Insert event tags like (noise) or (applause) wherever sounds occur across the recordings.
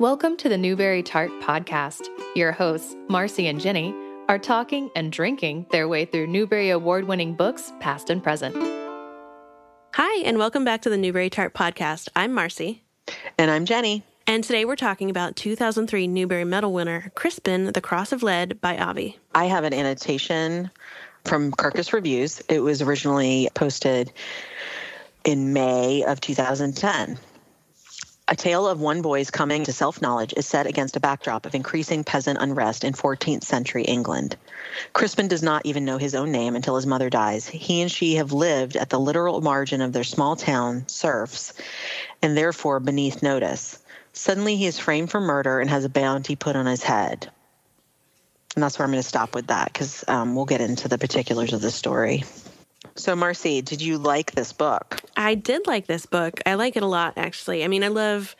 Welcome to the Newbery Tart Podcast. Your hosts, Marcy and Jenny, are talking and drinking their way through Newbery Award winning books, past and present. Hi, and welcome back to the Newbery Tart Podcast. I'm Marcy. And I'm Jenny. And today we're talking about 2003 Newbery Medal winner Crispin, The Cross of Lead by Avi. I have an annotation from Kirkus Reviews. It was originally posted in May of 2010. A tale of one boy's coming to self knowledge is set against a backdrop of increasing peasant unrest in 14th century England. Crispin does not even know his own name until his mother dies. He and she have lived at the literal margin of their small town serfs and therefore beneath notice. Suddenly he is framed for murder and has a bounty put on his head. And that's where I'm going to stop with that because um, we'll get into the particulars of the story. So, Marcy, did you like this book? I did like this book. I like it a lot, actually. I mean, I love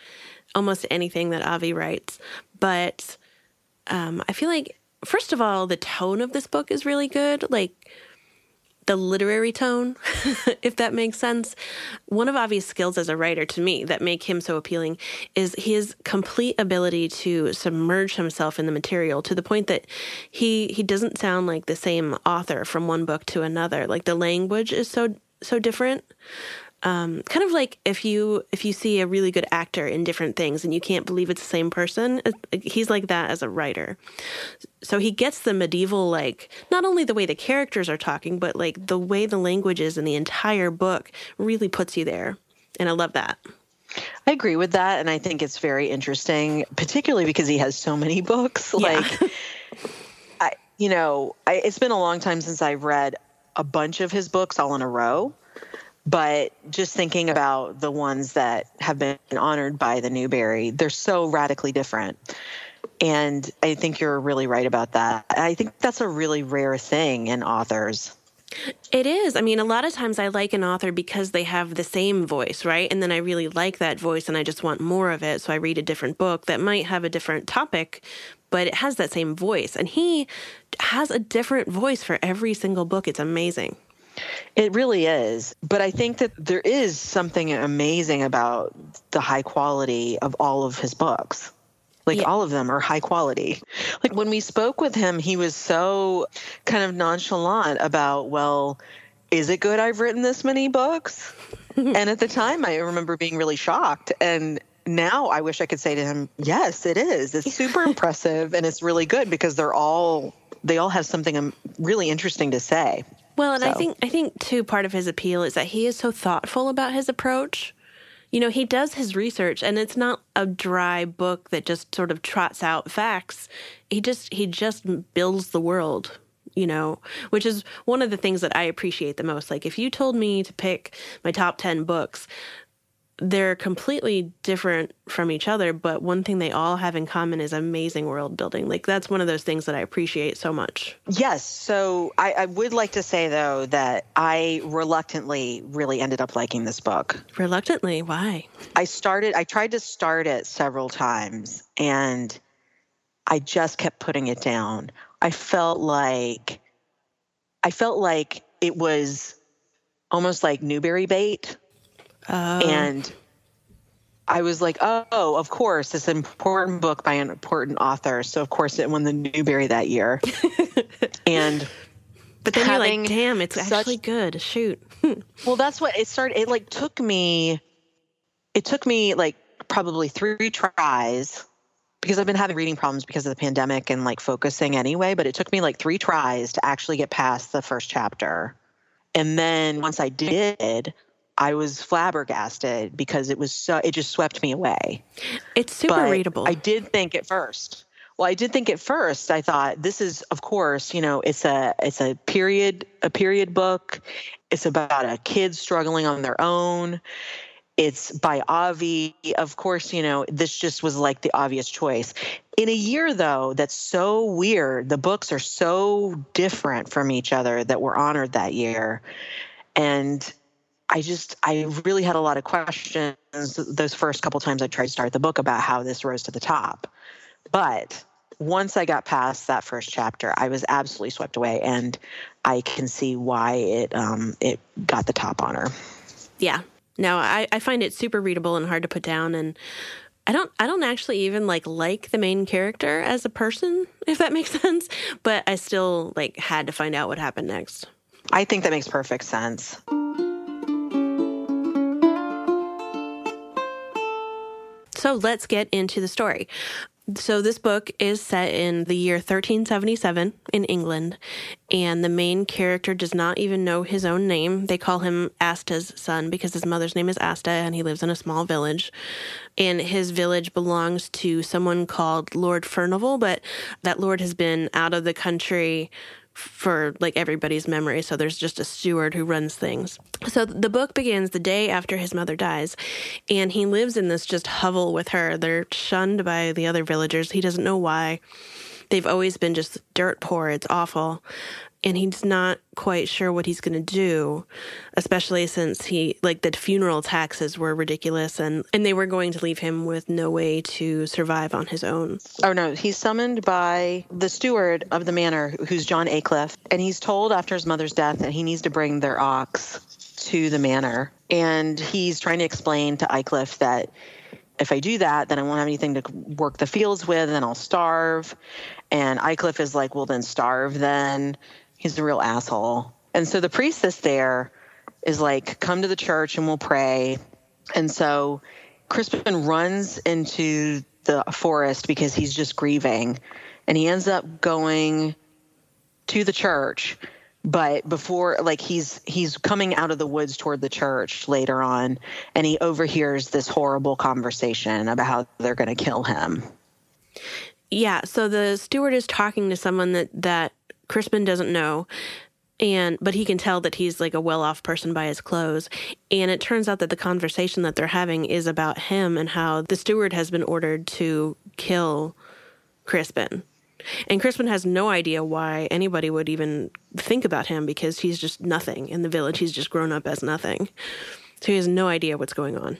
almost anything that Avi writes, but um, I feel like, first of all, the tone of this book is really good. Like, the literary tone, (laughs) if that makes sense. One of Avi's skills as a writer to me that make him so appealing is his complete ability to submerge himself in the material to the point that he he doesn't sound like the same author from one book to another. Like the language is so so different um, kind of like if you if you see a really good actor in different things and you can't believe it's the same person he's like that as a writer so he gets the medieval like not only the way the characters are talking but like the way the language is in the entire book really puts you there and i love that I agree with that. And I think it's very interesting, particularly because he has so many (laughs) books. Yeah. Like, (laughs) I, you know, I, it's been a long time since I've read a bunch of his books all in a row. But just thinking about the ones that have been honored by the Newbery, they're so radically different. And I think you're really right about that. I think that's a really rare thing in authors. It is. I mean, a lot of times I like an author because they have the same voice, right? And then I really like that voice and I just want more of it. So I read a different book that might have a different topic, but it has that same voice. And he has a different voice for every single book. It's amazing. It really is. But I think that there is something amazing about the high quality of all of his books. Like yeah. all of them are high quality. Like when we spoke with him, he was so kind of nonchalant about, well, is it good I've written this many books? (laughs) and at the time, I remember being really shocked. And now I wish I could say to him, yes, it is. It's super (laughs) impressive and it's really good because they're all, they all have something um, really interesting to say. Well, and so. I think I think too part of his appeal is that he is so thoughtful about his approach. You know, he does his research and it's not a dry book that just sort of trots out facts. He just he just builds the world, you know, which is one of the things that I appreciate the most. Like if you told me to pick my top 10 books, they're completely different from each other, but one thing they all have in common is amazing world building. Like that's one of those things that I appreciate so much. Yes. So I, I, would like to say though that I reluctantly really ended up liking this book. Reluctantly, why? I started. I tried to start it several times, and I just kept putting it down. I felt like, I felt like it was almost like Newbery bait Oh. And I was like, oh, of course, it's an important book by an important author. So, of course, it won the Newbery that year. (laughs) and but then you're like, damn, it's such, actually good. Shoot. (laughs) well, that's what it started. It like took me, it took me like probably three tries because I've been having reading problems because of the pandemic and like focusing anyway. But it took me like three tries to actually get past the first chapter. And then once I did, I was flabbergasted because it was so it just swept me away. It's super but readable. I did think at first. Well, I did think at first I thought this is of course, you know, it's a it's a period a period book. It's about a kid struggling on their own. It's by Avi. Of course, you know, this just was like the obvious choice. In a year, though, that's so weird, the books are so different from each other that were honored that year. And I just, I really had a lot of questions those first couple times I tried to start the book about how this rose to the top. But once I got past that first chapter, I was absolutely swept away, and I can see why it um, it got the top honor. Yeah, no, I, I find it super readable and hard to put down, and I don't I don't actually even like like the main character as a person, if that makes (laughs) sense. But I still like had to find out what happened next. I think that makes perfect sense. So let's get into the story. So this book is set in the year 1377 in England, and the main character does not even know his own name. They call him Asta's son because his mother's name is Asta, and he lives in a small village. And his village belongs to someone called Lord Furnival, but that lord has been out of the country for like everybody's memory. So there's just a steward who runs things. So the book begins the day after his mother dies, and he lives in this just hovel with her. They're shunned by the other villagers. He doesn't know why. They've always been just dirt poor. It's awful and he's not quite sure what he's going to do especially since he like the funeral taxes were ridiculous and and they were going to leave him with no way to survive on his own oh no he's summoned by the steward of the manor who's john Aycliffe and he's told after his mother's death that he needs to bring their ox to the manor and he's trying to explain to Aycliffe that if I do that, then I won't have anything to work the fields with and I'll starve. And Aycliffe is like, well, then starve then. He's a real asshole. And so the priestess there is like, come to the church and we'll pray. And so Crispin runs into the forest because he's just grieving. And he ends up going to the church but before like he's he's coming out of the woods toward the church later on and he overhears this horrible conversation about how they're going to kill him yeah so the steward is talking to someone that that Crispin doesn't know. And but he can tell that he's like a well-off person by his clothes. And it turns out that the conversation that they're having is about him and how the steward has been ordered to kill Crispin. And Crispin has no idea why anybody would even think about him because he's just nothing. In the village he's just grown up as nothing. So he has no idea what's going on.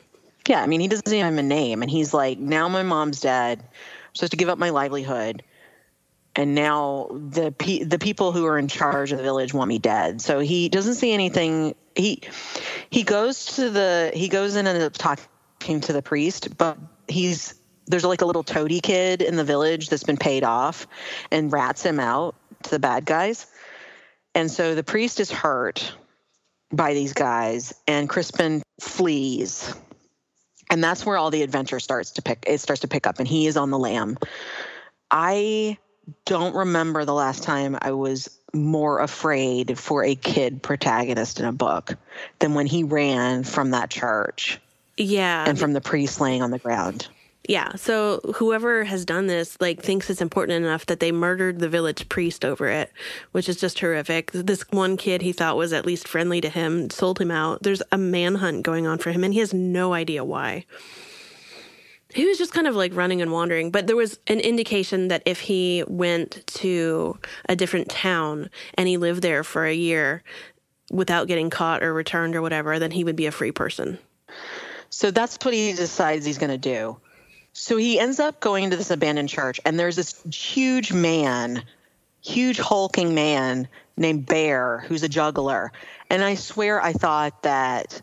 Yeah i mean he doesn't even have a name. And he's like now my mom's dead. I'm supposed to give up my livelihood and now the pe- the people who are in charge of the village want me dead. So he doesn't see anything. He he goes to the he goes in and ends up talking to the priest, but he's there's like a little toady kid in the village that's been paid off and rats him out to the bad guys. And so the priest is hurt by these guys and Crispin flees. And that's where all the adventure starts to pick it starts to pick up and he is on the lam. I don't remember the last time I was more afraid for a kid protagonist in a book than when he ran from that church. Yeah. And from the priest laying on the ground. Yeah. So whoever has done this like thinks it's important enough that they murdered the village priest over it, which is just horrific. This one kid he thought was at least friendly to him sold him out. There's a manhunt going on for him and he has no idea why he was just kind of like running and wandering. But there was an indication that if he went to a different town and he lived there for a year without getting caught or returned or whatever then he would be a free person. So that's what he decides he's going to do. So he ends up going to this abandoned church and there's this huge man huge hulking man named bear who's a juggler. And i swear i thought that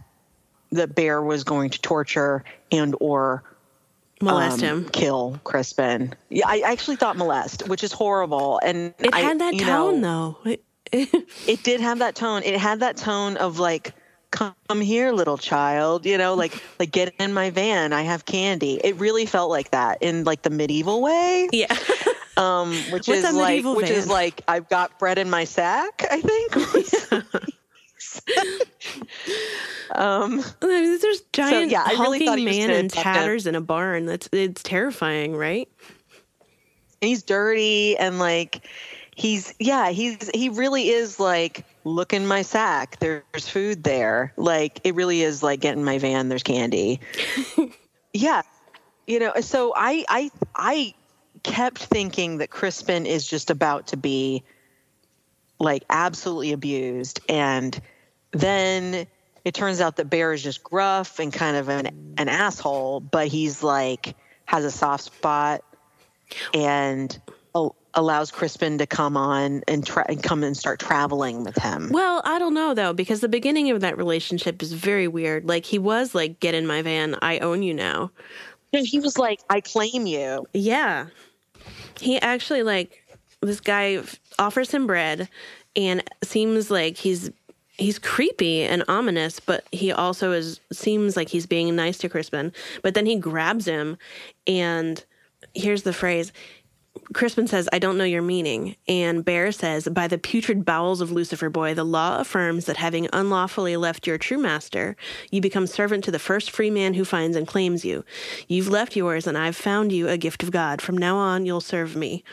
the bear was going to torture and or molest um, him, kill Crispin. Yeah, I actually thought molest, which is horrible. And it I, had that tone, know, though. (laughs) it did have that tone. It had that tone of like, "Come here, little child," you know, like (laughs) like get in my van. I have candy. It really felt like that in like the medieval way. Yeah. (laughs) Um, which What's is like, which van? is like, I've got bread in my sack. I think. (laughs) Um, There's giant so, yeah, hulking really man in tatters in a barn. That's it's terrifying, right? And he's dirty and like he's yeah he's he really is like look in my sack. There's food there. Like it really is like get in my van. There's candy. (laughs) yeah, you know. So I I I kept thinking that Crispin is just about to be like absolutely abused and then it turns out that Bear is just gruff and kind of an, an asshole, but he's like has a soft spot and allows Crispin to come on and, tra- and come and start traveling with him. Well, I don't know though because the beginning of that relationship is very weird. Like he was like, "Get in my van, I own you now." And he was like, I claim you. Yeah. He actually like this guy offers him bread and seems like he's he's creepy and ominous, but he also is seems like he's being nice to Crispin. But then he grabs him and here's the phrase Crispin says, I don't know your meaning. And Bear says, By the putrid bowels of Lucifer Boy, the law affirms that having unlawfully left your true master, you become servant to the first free man who finds and claims you. You've left yours, and I've found you a gift of God. From now on, you'll serve me.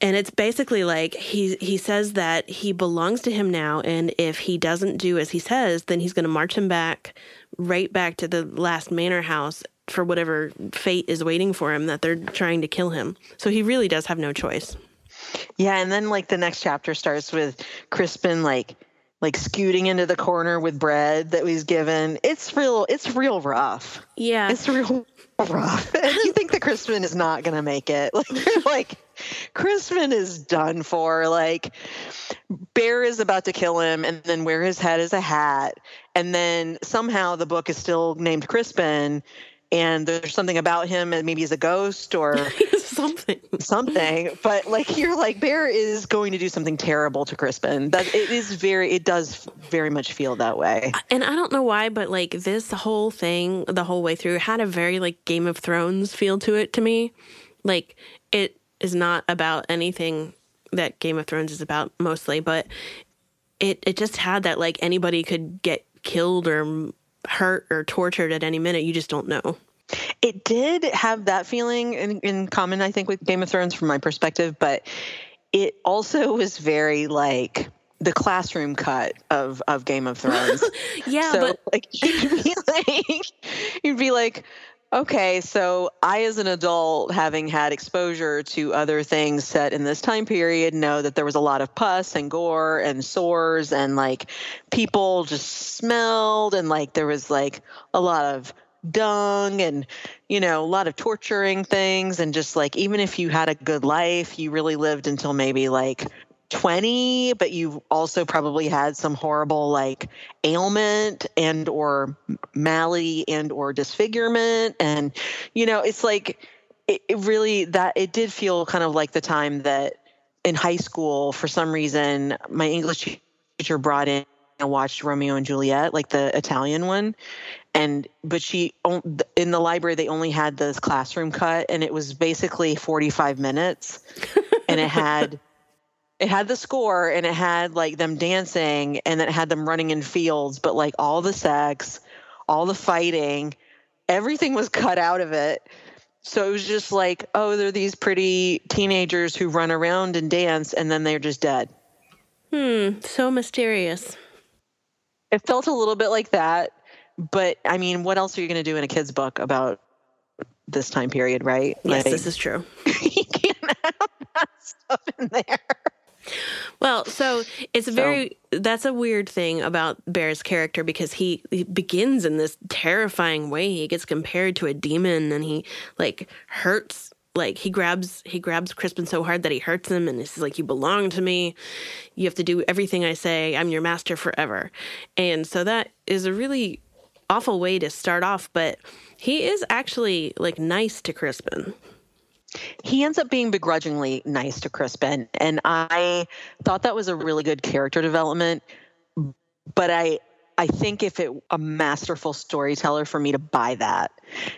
And it's basically like he he says that he belongs to him now, and if he doesn't do as he says, then he's going to march him back right back to the last manor house for whatever fate is waiting for him that they're trying to kill him. So he really does have no choice. Yeah, and then like the next chapter starts with Crispin like like scooting into the corner with bread that he's given. It's real it's real rough. Yeah. It's real rough. (laughs) And you think that Crispin is not gonna make it. (laughs) Like like Crispin is done for. Like Bear is about to kill him and then wear his head as a hat. And then somehow the book is still named Crispin and there's something about him and maybe he's a ghost or (laughs) something something but like you're like bear is going to do something terrible to crispin that it is very it does very much feel that way and i don't know why but like this whole thing the whole way through had a very like game of thrones feel to it to me like it is not about anything that game of thrones is about mostly but it it just had that like anybody could get killed or hurt or tortured at any minute. You just don't know. It did have that feeling in, in common, I think, with Game of Thrones from my perspective, but it also was very like the classroom cut of of Game of Thrones. (laughs) yeah, so, but like (laughs) you'd be like, you'd be like, Okay, so I, as an adult, having had exposure to other things set in this time period, know that there was a lot of pus and gore and sores, and like people just smelled, and like there was like a lot of dung and you know a lot of torturing things. And just like even if you had a good life you really lived until maybe like 20 but you've also probably had some horrible like ailment and or malady and or disfigurement. And you know it's like it, it, really that it did feel kind of like the time that in high school for some reason my english teacher brought in and watched romeo and juliet like the italian one. And but she in the library they only had this classroom cut and it was basically 45 minutes. And it had (laughs) it had the score and it had like them dancing and it had them running in fields, but like all the sex, all the fighting, everything was cut out of it. So it was just like, oh, they're these pretty teenagers who run around and dance and then they're just dead. Hmm, so mysterious. It felt a little bit like that, but I mean, what else are you going to do in a kid's book about this time period, right? Yes, like, this is true. (laughs) you can't have that stuff in there. Well, so it's so, very that's a weird thing about Bear's character because he, he begins in this terrifying way. He gets compared to a demon and he like hurts like he grabs he grabs Crispin so hard that he hurts him and he's like you belong to me. You have to do everything I say. I'm your master forever. And so that is a really awful way to start off, but he is actually like nice to Crispin he ends up being begrudgingly nice to Crispin, and I thought that was a really good character development. But I, I think if it a masterful storyteller for me to buy that,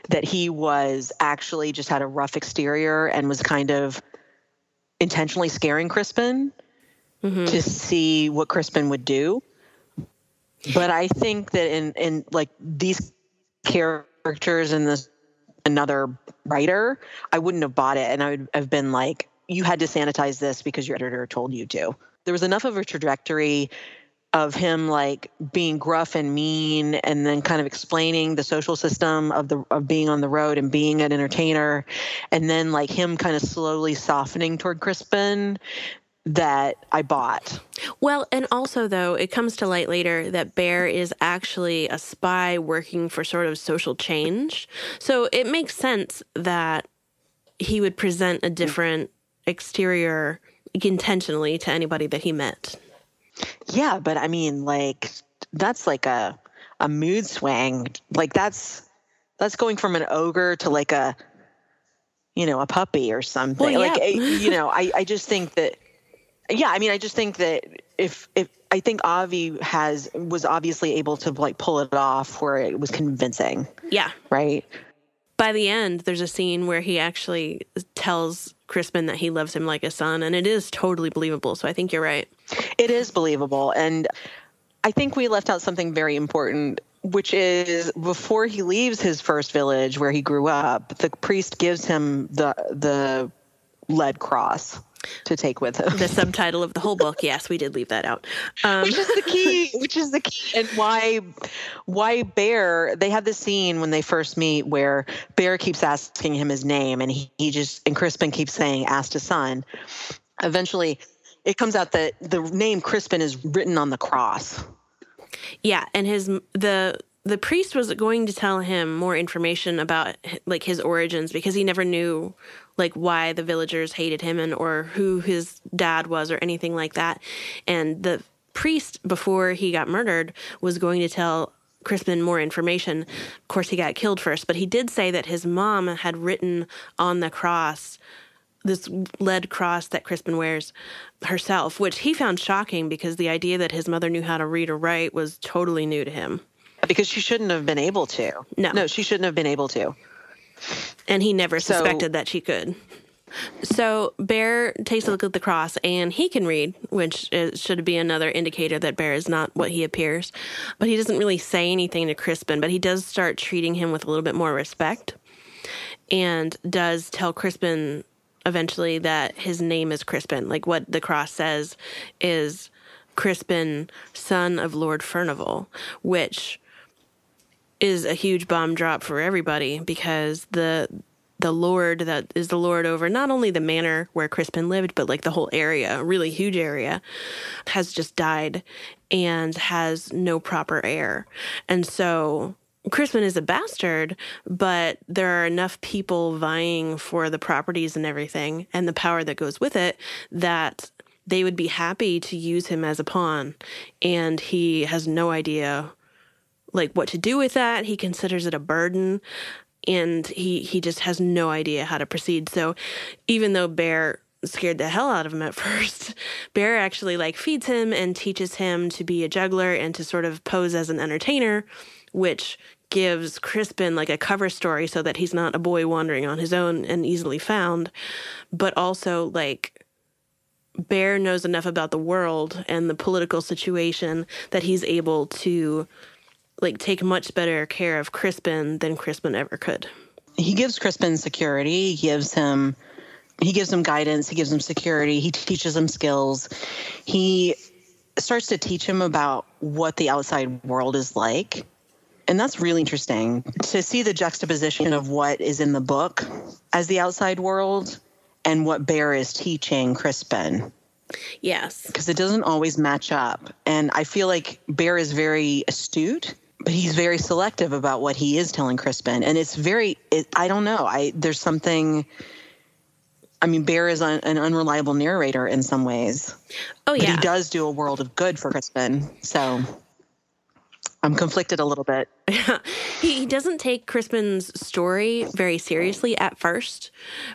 that he was actually just had a rough exterior and was kind of intentionally scaring Crispin mm-hmm. to see what Crispin would do. But I think that in in like these characters in this another writer, I wouldn't have bought it. And I would have been like, you had to sanitize this because your editor told you to. There was enough of a trajectory of him like being gruff and mean and then kind of explaining the social system of the of being on the road and being an entertainer and then like him kind of slowly softening toward Crispin that I bought. Well, and also though, it comes to light later that Bear is actually a spy working for sort of social change. So it makes sense that he would present a different exterior intentionally to anybody that he met. Yeah, but I mean like that's like a a mood swing. Like that's that's going from an ogre to like a you know a puppy or something Well, like yeah. eh, you know I, I just think that yeah i mean i just think that if if i think avi has was obviously able to like pull it off where it was convincing Yeah. right By the end, there's a scene where he actually tells Crispin that he loves him like a son, and it is totally believable. So I think you're right. It is believable. And I think we left out something very important, which is before he leaves his first village where he grew up, the priest gives him the the lead cross to take with him. The subtitle of the whole book, yes, we did leave that out. Um, which is the key which is the key and why why bear they have this scene when they first meet where bear keeps asking him his name and he, he just and crispin keeps saying Asta's son eventually it comes out that the name crispin is written on the cross Yeah, and his the the priest was going to tell him more information about like his origins because he never knew like why the villagers hated him and or who his dad was or anything like that. And the priest before he got murdered was going to tell Crispin more information. Of course, he got killed first, but he did say that his mom had written on the cross this lead cross that Crispin wears herself, which he found shocking because the idea that his mother knew how to read or write was totally new to him. Because she shouldn't have been able to No. no she shouldn't have been able to And he never So- suspected that she could. So Bear takes a look at the cross and he can read, which is, should be another indicator that Bear is not what he appears. But he doesn't really say anything to Crispin, but he does start treating him with a little bit more respect and does tell Crispin eventually that his name is Crispin. Like what the cross says is Crispin, son of Lord Furnival, which is a huge bomb drop for everybody because the the lord that is the lord over not only the manor where Crispin lived but like the whole area, a really huge area has just died and has no proper heir. And so Crispin is a bastard, but there are enough people vying for the properties and everything and the power that goes with it that they would be happy to use him as a pawn. And he has no idea like what to do with that. He considers it a burden and he he just has no idea how to proceed. So even though Bear scared the hell out of him at (laughs) first, Bear actually like feeds him and teaches him to be a juggler and to sort of pose as an entertainer, which gives Crispin like a cover story so that he's not a boy wandering on his own and easily found, but also like Bear knows enough about the world and the political situation that he's able to like take much better care of Crispin than Crispin ever could. he gives crispin security he gives him he gives him guidance he gives him security he teaches him skills he starts to teach him about what the outside world is like and that's really interesting to see the juxtaposition of what is in the book as the outside world and what bear is teaching crispin Yes. because it doesn't always match up. And I feel like Bear is very astute, but he's very selective about what he is telling Crispin. And it's very, it, I don't know. I there's something. I mean, Bear is un, an unreliable narrator in some ways, Oh but yeah. he does do a world of good for Crispin. So I'm conflicted a little bit. (laughs) he, he doesn't take Crispin's story very seriously at first,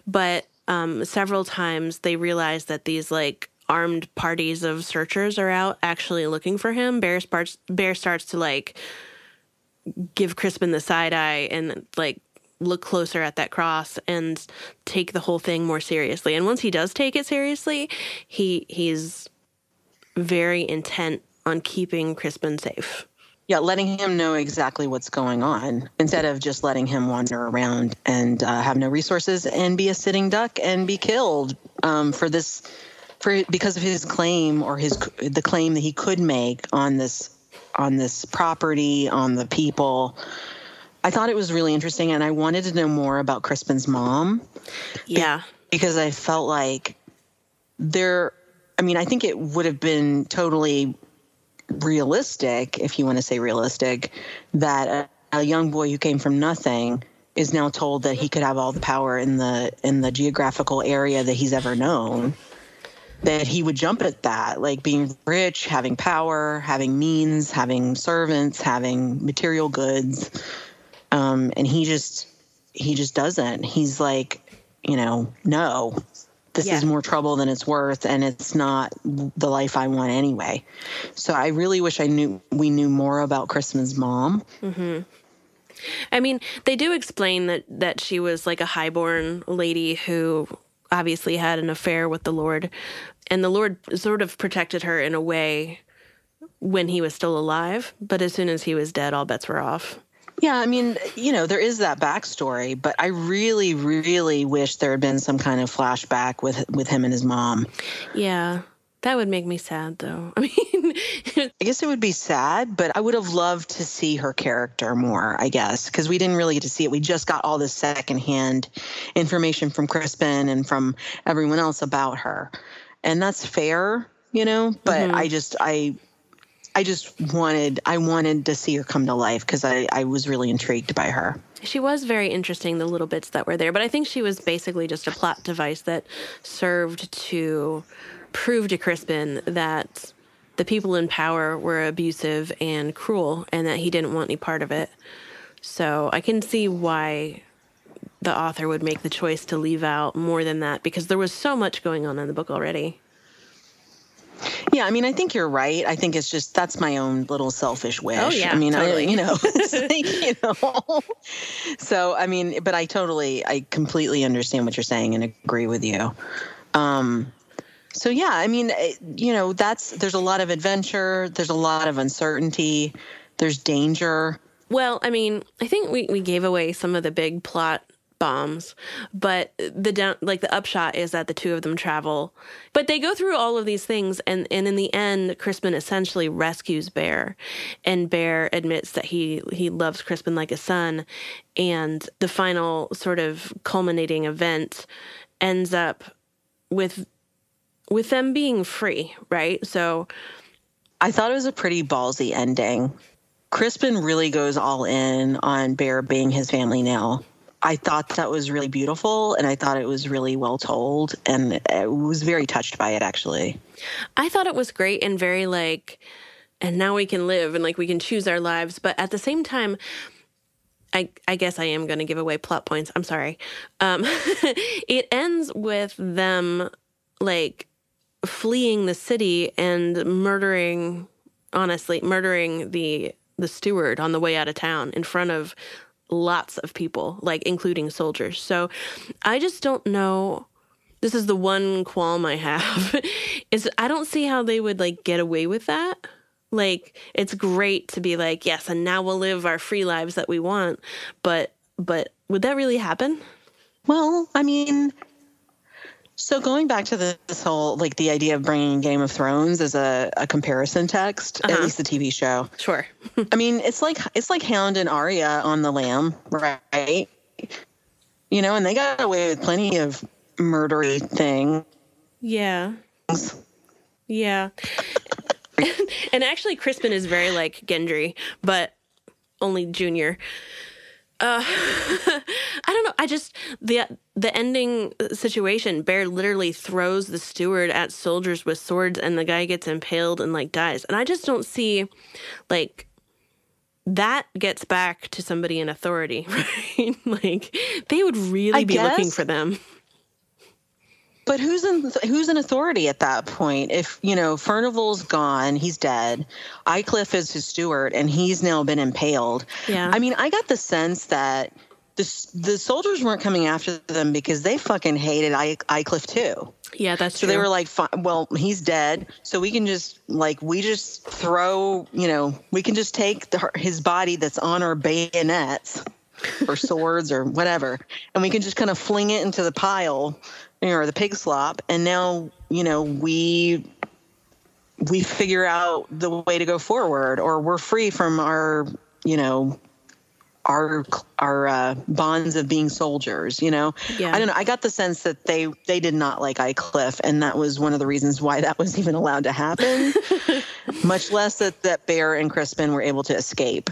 but um, several times they realize that these like armed parties of searchers are out actually looking for him. Bear starts Bear starts to like give Crispin the side eye and like look closer at that cross and take the whole thing more seriously. And once he does take it seriously, he he's very intent on keeping Crispin safe. Yeah, letting him know exactly what's going on instead of just letting him wander around and uh, have no resources and be a sitting duck and be killed um, for this, for because of his claim or his the claim that he could make on this on this property on the people. I thought it was really interesting, and I wanted to know more about Crispin's mom Yeah. because I felt like there. I mean, I think it would have been totally realistic, if you want to say realistic, that a, a young boy who came from nothing is now told that he could have all the power in the in the geographical area that he's ever known that he would jump at that like being rich having power having means having servants having material goods um, and he just he just doesn't. He's like, you know, no, this Yeah. is more trouble than it's worth, and it's not the life I want anyway. So I really wish I knew we knew more about Crispin's mom. I mean, they do explain that that she was like a highborn lady who obviously had an affair with the Lord, and the Lord sort of protected her in a way when he was still alive. But as soon as he was dead, all bets were off. Yeah, I mean, you know, there is that backstory, but I really, really wish there had been some kind of flashback with with him and his mom. Yeah, that would make me sad, though. (laughs) I mean, I guess it would be sad, but I would have loved to see her character more, I guess, because we didn't really get to see it. We just got all this secondhand information from Crispin and from everyone else about her. And that's fair, you know, but mm-hmm. I just I I just wanted I wanted to see her come to life because I, I was really intrigued by her. she was very interesting, the little bits that were there. But I think she was basically just a plot device that served to prove to Crispin that the people in power were abusive and cruel and that he didn't want any part of it. So I can see why the author would make the choice to leave out more than that because there was so much going on in the book already. Yeah, I mean, I think you're right. I think it's just that's my own little selfish wish. Oh, yeah, I mean, totally. I, you know, (laughs) (laughs) like, you know. So, I mean, but I totally, I completely understand what you're saying and agree with you. Um, so yeah, I mean, it- you know, that's there's a lot of adventure. There's a lot of uncertainty. There's danger. Well, I mean, I think we, we gave away some of the big plot bombs, but the down like the upshot is that the two of them travel. But they go through all of these things and, and in the end Crispin essentially rescues Bear and Bear admits that he he loves Crispin like a son and the final sort of culminating event ends up with with them being free, right? So I thought it was a pretty ballsy ending. Crispin really goes all in on Bear being his family now. I thought that was really beautiful and I thought it was really well told and I was very touched by it actually. I thought it was great and very like, and now we can live and like we can choose our lives. But at the same time, I, I guess I am going to give away plot points. I'm sorry. Um, (laughs) it ends with them like fleeing the city and murdering, honestly, murdering the the steward on the way out of town in front of lots of people, like including soldiers. So I just don't know this is the one qualm I have (laughs) is I don't see how they would like get away with that. Like it's great to be like, yes, and now we'll live our free lives that we want, but but would that really happen? Well, I mean, so going back to this whole like the idea of bringing Game of Thrones as a, a comparison text, at uh-huh. least the TV show. Sure. (laughs) I mean, it's like it's like Hound and Arya on the lam, right? You know, and they got away with plenty of murdery thing. yeah. Yeah. (laughs) and actually Crispin is very like Gendry, but only junior. Uh (laughs) I don't know. I just the the ending situation, Bear literally throws the steward at soldiers with swords and the guy gets impaled and like dies. And I just don't see like that gets back to somebody in authority, (laughs) right? like they would really I be looking for them. But who's in who's in authority at that point? If you know Furnival's gone, he's dead. Aycliffe is his steward, and he's now been impaled. Yeah. I mean, I got the sense that the the soldiers weren't coming after them because they fucking hated Aycliffe too. Yeah, that's true. So true. they were like, "Well, he's dead, so we can just like we just throw, you know, we can just take the, his body that's on our bayonets or (laughs) swords or whatever, and we can just kind of fling it into the pile, or the pig slop, and now you know we we figure out the way to go forward, or we're free from our, you know." Our our uh, bonds of being soldiers, you know. Yeah. I don't know. I got the sense that they they did not like Aycliffe, and that was one of the reasons why that was even allowed to happen. (laughs) Much less that that Bear and Crispin were able to escape.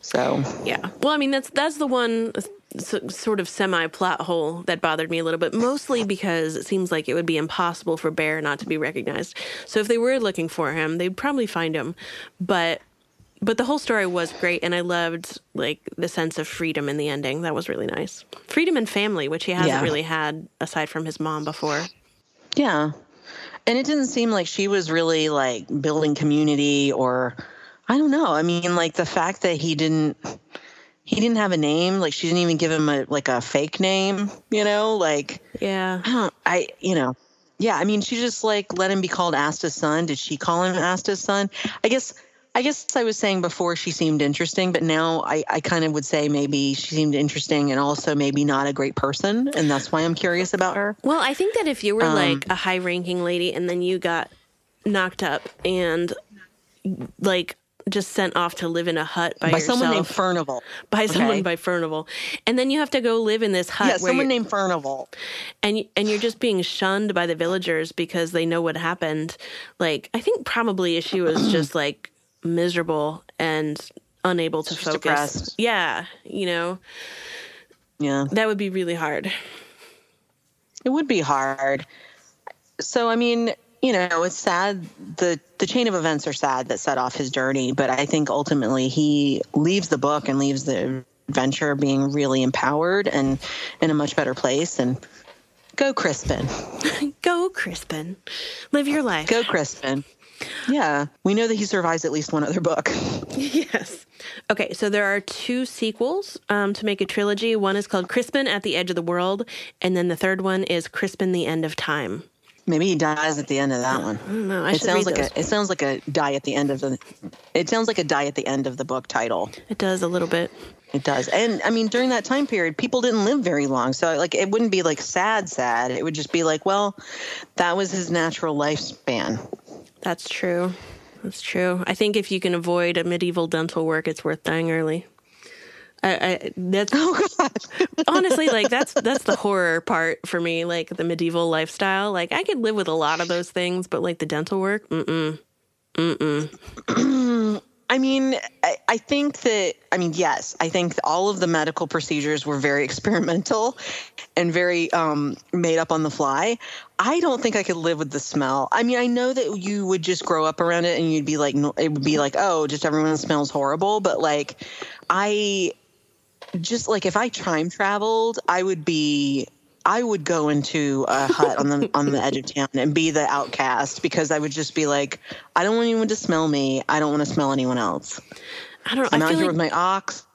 So Yeah. Well, I mean, that's that's the one sort of semi plot hole that bothered me a little bit, mostly because it seems like it would be impossible for Bear not to be recognized. So if they were looking for him, they'd probably find him. But but the whole story was great, and I loved like the sense of freedom in the ending. That was really nice. Freedom and family, which he hasn't Yeah. really had aside from his mom before. Yeah. And it didn't seem like she was really like building community or I don't know. I mean, like the fact that he didn't he didn't have a name, like she didn't even give him a like a fake name, you know, like Yeah. I don't I you know. Yeah, I mean, she just like let him be called Asta's son. Did she call him Asta's son? I guess I guess I was saying before she seemed interesting, but now I, I kind of would say maybe she seemed interesting and also maybe not a great person, and that's why I'm curious about her. Well, I think that if you were Um, like a high ranking lady and then you got knocked up and like just sent off to live in a hut by, By yourself someone named Furnival. by someone by Furnival, and then you have to go live in this hut Yeah, where someone named Furnival. and and you're just being shunned by the villagers because they know what happened. Like I think probably she was (clears throat) just like miserable and unable to Just focus. depressed. Yeah, you know Yeah, that would be really hard. it would be hard. So, I mean, you know, it's sad. the The chain of events are sad that set off his journey, but I think ultimately he leaves the book and leaves the adventure being really empowered and in a much better place. And go, Crispin. (laughs) Go, Crispin, live your life. Go, Crispin. Yeah, we know that he survives at least one other book. (laughs) Yes. Okay, so there are two sequels um, to make a trilogy. One is called Crispin at the Edge of the World, and then the third one is Crispin the End of Time. Maybe he dies at the end of that one. I don't know. I It sounds like those. a it sounds like a die at the end of the it sounds like a die at the end of the book title. It does a little bit. It does. And I mean during that time period people didn't live very long. So like it wouldn't be like sad sad. It would just be like, well, that was his natural lifespan. That's true. That's true. I think if you can avoid a medieval dental work, it's worth dying early. I, I that's (laughs) Oh god. honestly like that's that's the horror part for me. Like the medieval lifestyle. Like I could live with a lot of those things, but like the dental work, mm mm. (clears throat) I mean, I, I think that, I mean, yes, I think all of the medical procedures were very (laughs) experimental and very um, made up on the fly. I don't think I could live with the smell. I mean, I know that you would just grow up around it and you'd be like, it would be like, oh, just everyone smells horrible. But like, I just like if I time traveled, I would be. I would go into a hut on the on the edge of town and be the outcast because I would just be like, I don't want anyone to smell me. I don't want to smell anyone else. I don't know. I'm I out here like with my ox.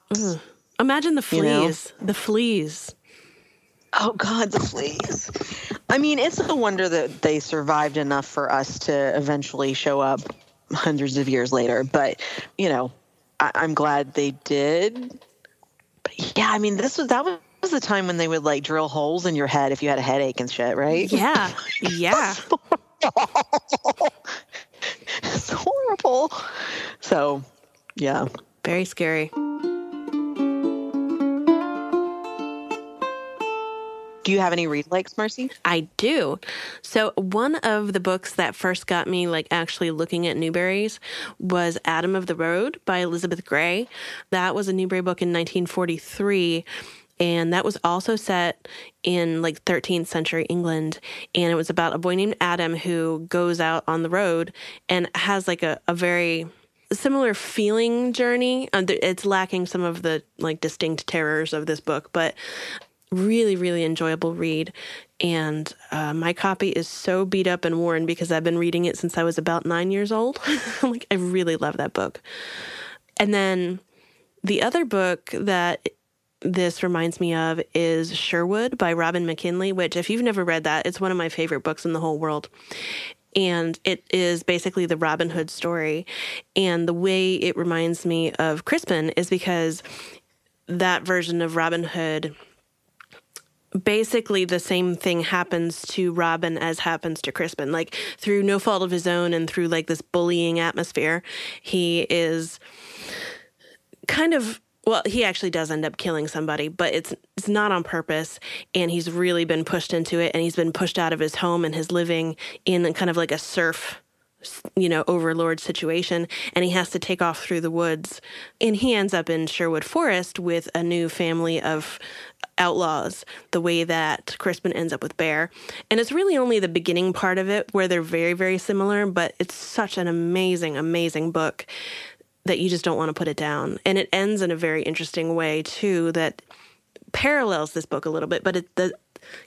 imagine the you know? fleas. The fleas. Oh God, the fleas. I mean, it's a wonder that they survived enough for us to eventually show up hundreds of years later. But you know, I, I'm glad they did. Yeah, I mean, this was that was the time when they would like drill holes in your head if you had a headache and shit, right? Yeah. (laughs) Yeah. it's (laughs) horrible. So, yeah. Very scary. Do you have any read likes, Marcy? I do. So one of the books that first got me like actually looking at Newberries was Adam of the Road by Elizabeth Gray. That was a Newbery book in 1943 and that was also set in like 13th century England and it was about a boy named Adam who goes out on the road and has like a, a very similar feeling journey. Uh, It's lacking some of the like distinct terrors of this book, but really, really enjoyable read. And uh, my copy is so beat up and worn because I've been reading it since I was about nine years old. (laughs) like, I really love that book. And then the other book that this reminds me of is Sherwood by Robin McKinley, which, if you've never read that, it's one of my favorite books in the whole world. And it is basically the Robin Hood story. And the way it reminds me of Crispin is because that version of Robin Hood basically the same thing happens to Robin as happens to Crispin. Like through no fault of his own and through like this bullying atmosphere, he is kind of well, he actually does end up killing somebody, but it's it's not on purpose and he's really been pushed into it and he's been pushed out of his home and his living in kind of like a serf you know, overlord situation, and he has to take off through the woods. And he ends up in Sherwood Forest with a new family of outlaws, the way that Crispin ends up with Bear. And it's really only the beginning part of it where they're very, very similar, but it's such an amazing, amazing book. that you just don't want to put it down. And it ends in a very interesting way too that parallels this book a little bit, but it, the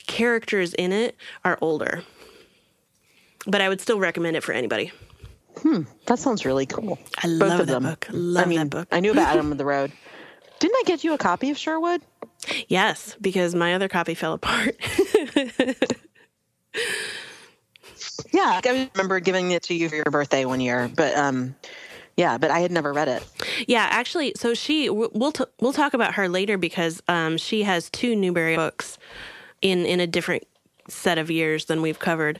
characters in it are older. But I would still recommend it for anybody. Hmm, that sounds really cool. I Both love of that them. book. Love I mean, that book. I knew about Adam of the (laughs) Road. Didn't I get you a copy of Sherwood? Yes, because my other copy fell apart. (laughs) Yeah, I remember giving it to you for your birthday one year, but um, yeah, but I had never read it. yeah, actually, so she we'll t- we'll talk about her later because um, she has two Newbery books in in a different set of years than we've covered.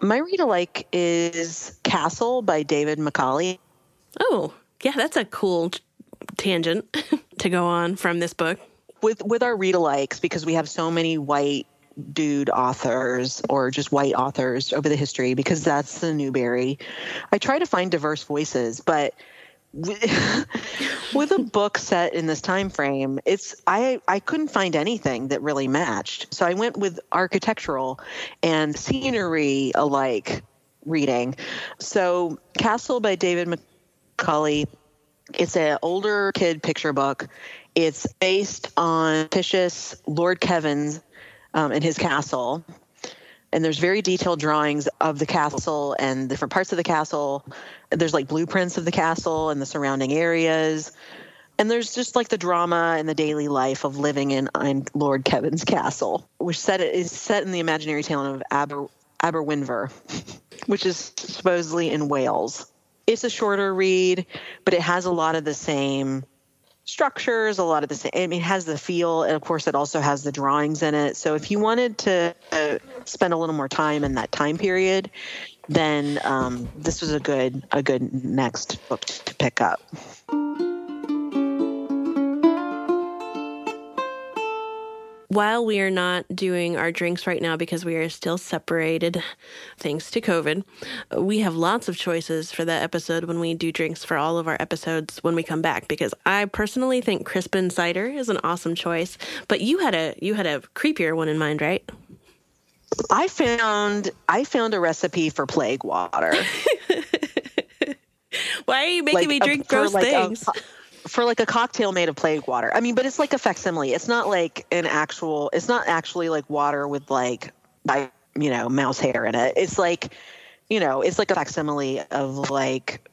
My read alike is Castle by David Macaulay. Oh, yeah, that's a cool t- tangent (laughs) to go on from this book. With with our read alikes because we have so many white dude authors or just white authors over the history because that's the Newbery. I try to find diverse voices, but (laughs) with, a book set in this time frame, it's I I couldn't find anything that really matched. So I went with architectural and scenery alike reading. So Castle by David Macaulay it's an older kid picture book. It's based on fictitious Lord Kevin's um, and his castle. And there's very detailed drawings of the castle and different parts of the castle. There's like blueprints of the castle and the surrounding areas. And there's just like the drama and the daily life of living in, in Lord Kevin's castle, which set is set in the imaginary town of Aber, Aberwynver, (laughs) which is supposedly in Wales. It's a shorter read, but it has a lot of the same structures, a lot of the same. I mean, has the feel, and of course, it also has the drawings in it. So, if you wanted to uh, spend a little more time in that time period, then um, this was a good a good next book to pick up. While we are not doing our drinks right now because we are still separated thanks to COVID, we have lots of choices for that episode when we do drinks for all of our episodes when we come back because I personally think Crispin cider is an awesome choice, but you had a you had a creepier one in mind, right? I found I found a recipe for plague water. (laughs) Why are you making Like me drink for gross like a- things? For like a cocktail made of plague water. I mean, but it's like a facsimile. It's not like an actual. It's not actually like water with like, by you know, mouse hair in it. It's like, you know, it's like a facsimile of like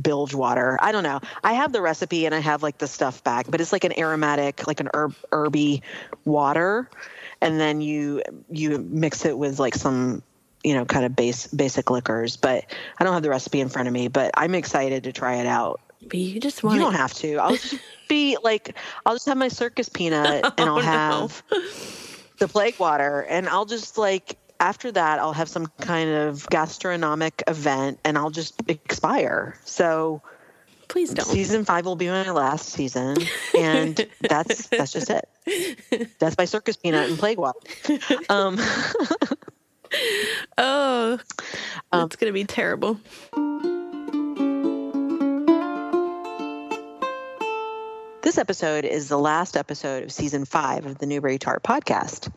bilge water. I don't know. I have the recipe and I have like the stuff back, but it's like an aromatic, like an herb, herby water, and then you you mix it with like some you know kind of base basic liquors. But I don't have the recipe in front of me. But I'm excited to try it out. But you just want You don't have to. I'll just (laughs) be like, I'll just have my circus peanut (laughs) and I'll Oh, no. have the plague water. And I'll just like, after that, I'll have some kind of gastronomic event and I'll just expire. So please don't. season five will be my last season. (laughs) And that's, that's just it. That's my circus peanut and plague water. Um, Oh, Um, it's gonna be terrible. This episode is the last episode of season five of the Newbery Tart podcast.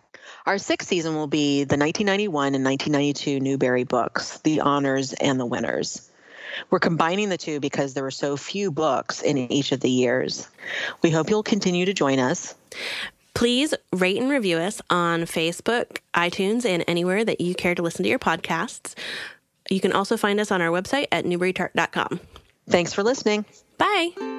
Our sixth season will be the 1991 and 1992 Newbery books, the honors and the winners. We're combining the two because there were so few books in each of the years. We hope you'll continue to join us. Please rate and review us on Facebook, iTunes, and anywhere that you care to listen to your podcasts. You can also find us on our website at newberytart.com. Thanks for listening. Bye.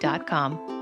dot com.